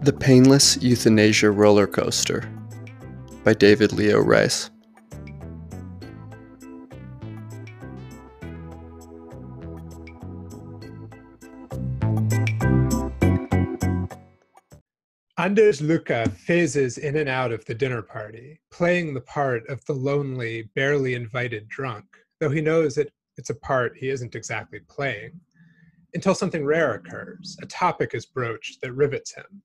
The Painless Euthanasia Roller Coaster by David Leo Rice. Anders Lucke phases in and out of the dinner party, playing the part of the lonely, barely invited drunk, though he knows that it's a part he isn't exactly playing. Until something rare occurs, a topic is broached that rivets him.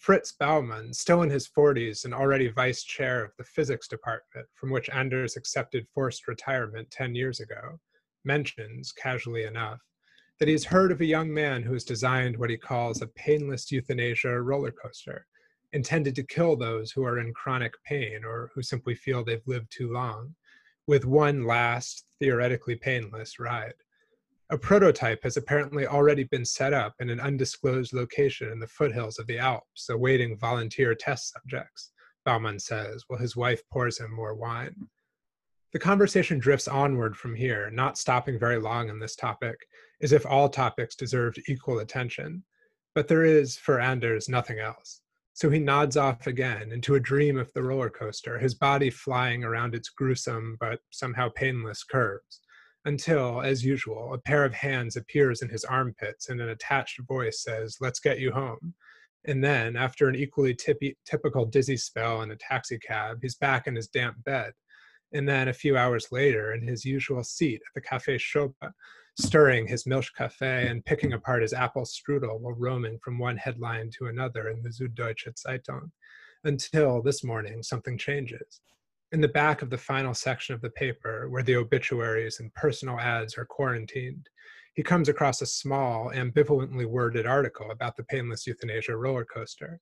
Fritz Baumann, still in his 40s and already vice chair of the physics department, from which Anders accepted forced retirement 10 years ago, mentions, casually enough, that he's heard of a young man who has designed what he calls a painless euthanasia roller coaster, intended to kill those who are in chronic pain or who simply feel they've lived too long, with one last, theoretically painless ride. A prototype has apparently already been set up in an undisclosed location in the foothills of the Alps, awaiting volunteer test subjects, Baumann says, while his wife pours him more wine. The conversation drifts onward from here, not stopping very long on this topic, as if all topics deserved equal attention. But there is, for Anders, nothing else. So he nods off again into a dream of the roller coaster, his body flying around its gruesome but somehow painless curves, until, as usual, a pair of hands appears in his armpits and an attached voice says, Let's get you home. And then, after an equally tippy, typical dizzy spell in a taxicab, he's back in his damp bed. And then, a few hours later, in his usual seat at the Café Schoppe, stirring his Milchkaffee and picking apart his apple strudel while roaming from one headline to another in the Süddeutsche Zeitung, until this morning something changes. In the back of the final section of the paper, where the obituaries and personal ads are quarantined, he comes across a small, ambivalently worded article about the painless euthanasia roller coaster.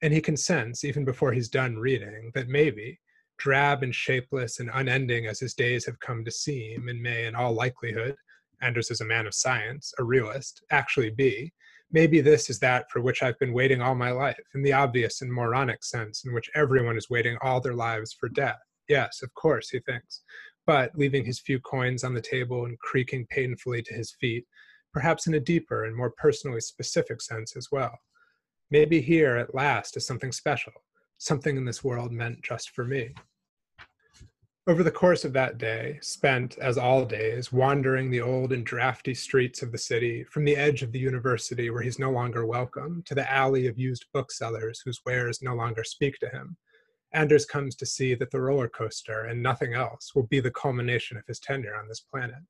And he consents, even before he's done reading, that maybe, drab and shapeless and unending as his days have come to seem, and may, in all likelihood, Anders is a man of science, a realist, actually be. Maybe this is that for which I've been waiting all my life, in the obvious and moronic sense in which everyone is waiting all their lives for death. Yes, of course, he thinks. But leaving his few coins on the table and creaking painfully to his feet, perhaps in a deeper and more personally specific sense as well. Maybe here at last is something special, something in this world meant just for me. Over the course of that day, spent, as all days, wandering the old and drafty streets of the city, from the edge of the university where he's no longer welcome, to the alley of used booksellers whose wares no longer speak to him, Anders comes to see that the roller coaster and nothing else will be the culmination of his tenure on this planet.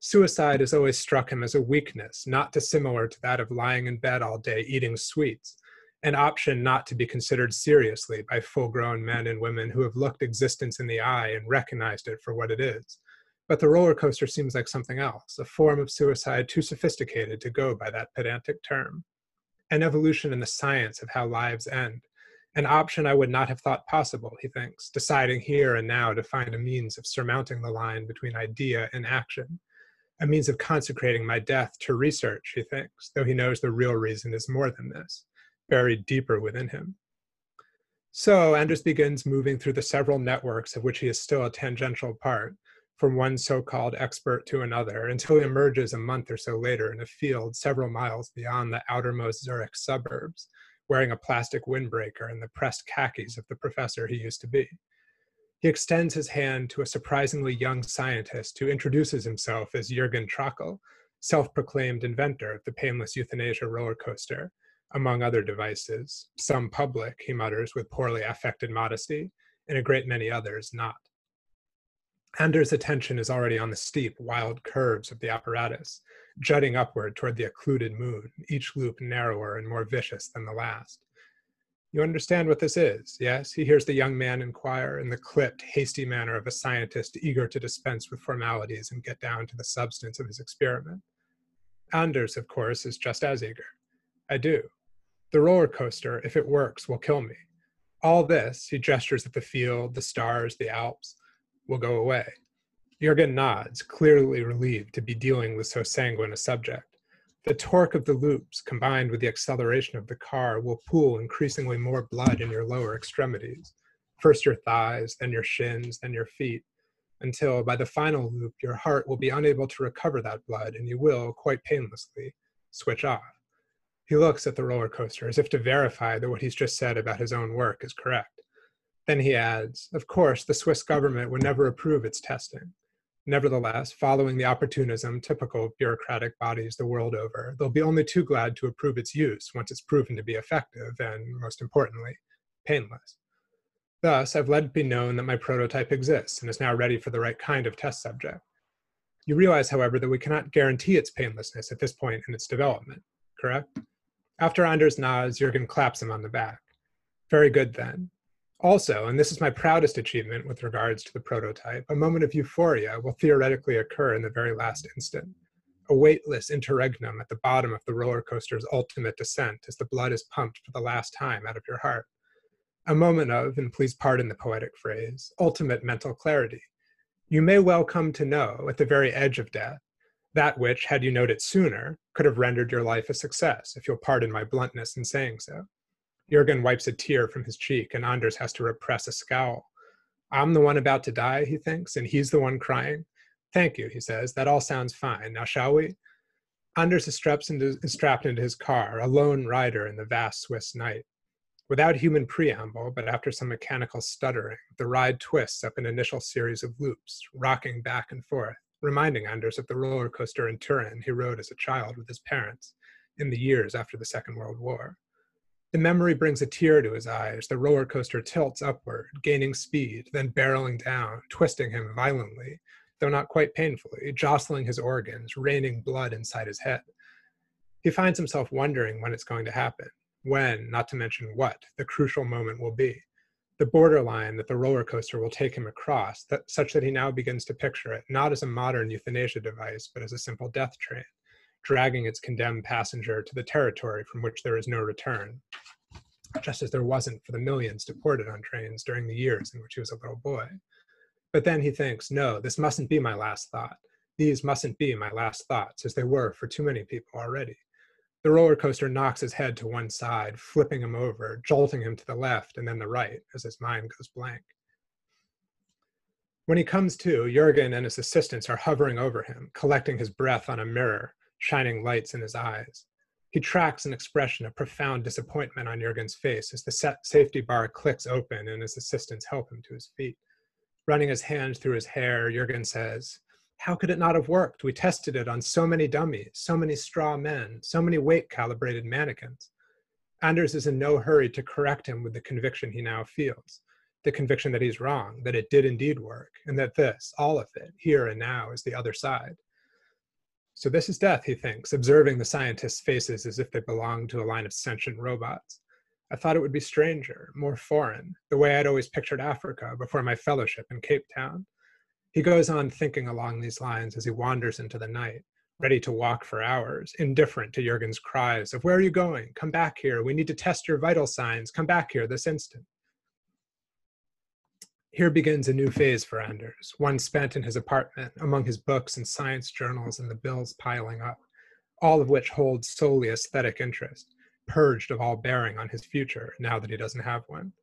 Suicide has always struck him as a weakness, not dissimilar to that of lying in bed all day eating sweets, an option not to be considered seriously by full grown men and women who have looked existence in the eye and recognized it for what it is. But the roller coaster seems like something else, a form of suicide too sophisticated to go by that pedantic term. An evolution in the science of how lives end. An option I would not have thought possible, he thinks, deciding here and now to find a means of surmounting the line between idea and action. A means of consecrating my death to research, he thinks, though he knows the real reason is more than this buried deeper within him. So Anders begins moving through the several networks of which he is still a tangential part, from one so called expert to another, until he emerges a month or so later in a field several miles beyond the outermost Zurich suburbs, wearing a plastic windbreaker and the pressed khakis of the professor he used to be. He extends his hand to a surprisingly young scientist who introduces himself as Jürgen Trakl, self proclaimed inventor of the painless euthanasia roller coaster, among other devices, some public, he mutters with poorly affected modesty, and a great many others not. Anders' attention is already on the steep, wild curves of the apparatus, jutting upward toward the occluded moon, each loop narrower and more vicious than the last. You understand what this is, yes? He hears the young man inquire in the clipped, hasty manner of a scientist eager to dispense with formalities and get down to the substance of his experiment. Anders, of course, is just as eager. I do. The roller coaster, if it works, will kill me. All this, he gestures at the field, the stars, the Alps, will go away. Jurgen nods, clearly relieved to be dealing with so sanguine a subject. The torque of the loops, combined with the acceleration of the car, will pool increasingly more blood in your lower extremities. First your thighs, then your shins, then your feet, until by the final loop, your heart will be unable to recover that blood and you will, quite painlessly, switch off. He looks at the roller coaster as if to verify that what he's just said about his own work is correct. Then he adds, Of course, the Swiss government would never approve its testing. Nevertheless, following the opportunism typical of bureaucratic bodies the world over, they'll be only too glad to approve its use once it's proven to be effective and, most importantly, painless. Thus, I've let it be known that my prototype exists and is now ready for the right kind of test subject. You realize, however, that we cannot guarantee its painlessness at this point in its development, correct? After Anders nods, Jurgen claps him on the back. Very good then. Also, and this is my proudest achievement with regards to the prototype, a moment of euphoria will theoretically occur in the very last instant. A weightless interregnum at the bottom of the roller coaster's ultimate descent as the blood is pumped for the last time out of your heart. A moment of, and please pardon the poetic phrase, ultimate mental clarity. You may well come to know, at the very edge of death, that which, had you known it sooner, could have rendered your life a success, if you'll pardon my bluntness in saying so. Jurgen wipes a tear from his cheek, and Anders has to repress a scowl. I'm the one about to die, he thinks, and he's the one crying. Thank you, he says. That all sounds fine. Now, shall we? Anders is strapped into, is strapped into his car, a lone rider in the vast Swiss night. Without human preamble, but after some mechanical stuttering, the ride twists up an initial series of loops, rocking back and forth, reminding Anders of the roller coaster in Turin he rode as a child with his parents in the years after the Second World War. The memory brings a tear to his eyes. The roller coaster tilts upward, gaining speed, then barreling down, twisting him violently, though not quite painfully, jostling his organs, raining blood inside his head. He finds himself wondering when it's going to happen, when, not to mention what, the crucial moment will be. The borderline that the roller coaster will take him across, that, such that he now begins to picture it not as a modern euthanasia device, but as a simple death train dragging its condemned passenger to the territory from which there is no return, just as there wasn't for the millions deported on trains during the years in which he was a little boy. But then he thinks, no, this mustn't be my last thought. These mustn't be my last thoughts, as they were for too many people already. The roller coaster knocks his head to one side, flipping him over, jolting him to the left and then the right as his mind goes blank. When he comes to, Jurgen and his assistants are hovering over him, collecting his breath on a mirror, shining lights in his eyes. He tracks an expression of profound disappointment on Jurgen's face as the safety bar clicks open and his assistants help him to his feet. Running his hand through his hair, Jurgen says, How could it not have worked? We tested it on so many dummies, so many straw men, so many weight calibrated mannequins. Anders is in no hurry to correct him with the conviction he now feels the conviction that he's wrong, that it did indeed work, and that this, all of it, here and now, is the other side. So this is death, he thinks, observing the scientists' faces as if they belonged to a line of sentient robots. I thought it would be stranger, more foreign, the way I'd always pictured Africa before my fellowship in Cape Town. He goes on thinking along these lines as he wanders into the night, ready to walk for hours, indifferent to Jurgen's cries of, Where are you going? Come back here. We need to test your vital signs. Come back here this instant. Here begins a new phase for Anders, one spent in his apartment among his books and science journals and the bills piling up, all of which hold solely aesthetic interest, purged of all bearing on his future now that he doesn't have one.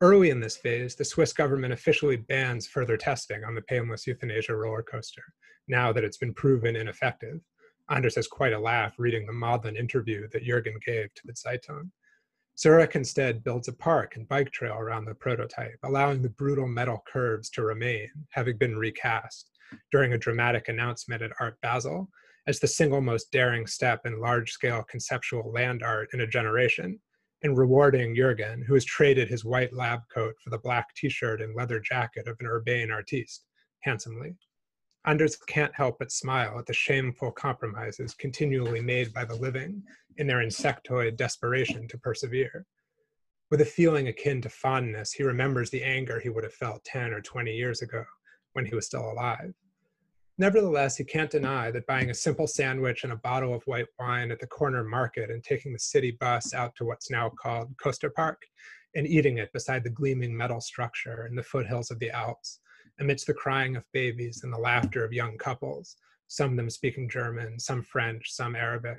Early in this phase, the Swiss government officially bans further testing on the painless euthanasia roller coaster, now that it's been proven ineffective. Anders has quite a laugh reading the maudlin interview that Jurgen gave to the Zeitung. Zurich instead builds a park and bike trail around the prototype, allowing the brutal metal curves to remain, having been recast during a dramatic announcement at Art Basel as the single most daring step in large scale conceptual land art in a generation, and rewarding Jurgen, who has traded his white lab coat for the black t shirt and leather jacket of an urbane artiste, handsomely. Anders can't help but smile at the shameful compromises continually made by the living in their insectoid desperation to persevere. With a feeling akin to fondness, he remembers the anger he would have felt 10 or 20 years ago when he was still alive. Nevertheless, he can't deny that buying a simple sandwich and a bottle of white wine at the corner market and taking the city bus out to what's now called Coaster Park and eating it beside the gleaming metal structure in the foothills of the Alps amidst the crying of babies and the laughter of young couples, some of them speaking German, some French, some Arabic,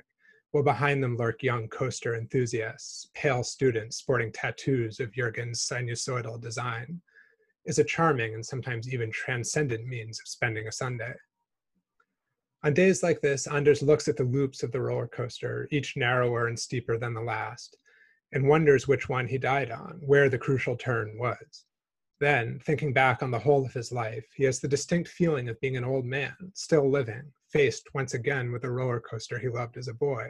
while behind them lurk young coaster enthusiasts, pale students sporting tattoos of Jurgen's sinusoidal design, is a charming and sometimes even transcendent means of spending a Sunday. On days like this, Anders looks at the loops of the roller coaster, each narrower and steeper than the last, and wonders which one he died on, where the crucial turn was. Then, thinking back on the whole of his life, he has the distinct feeling of being an old man, still living, faced once again with the roller coaster he loved as a boy,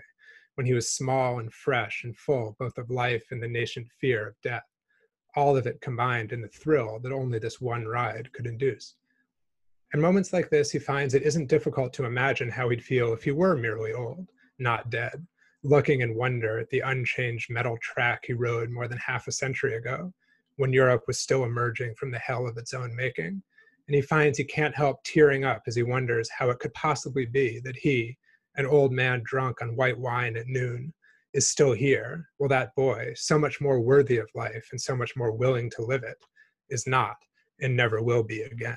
when he was small and fresh and full both of life and the nascent fear of death, all of it combined in the thrill that only this one ride could induce. In moments like this, he finds it isn't difficult to imagine how he'd feel if he were merely old, not dead, looking in wonder at the unchanged metal track he rode more than half a century ago, when Europe was still emerging from the hell of its own making. And he finds he can't help tearing up as he wonders how it could possibly be that he, an old man drunk on white wine at noon, is still here, while that boy, so much more worthy of life and so much more willing to live it, is not and never will be again.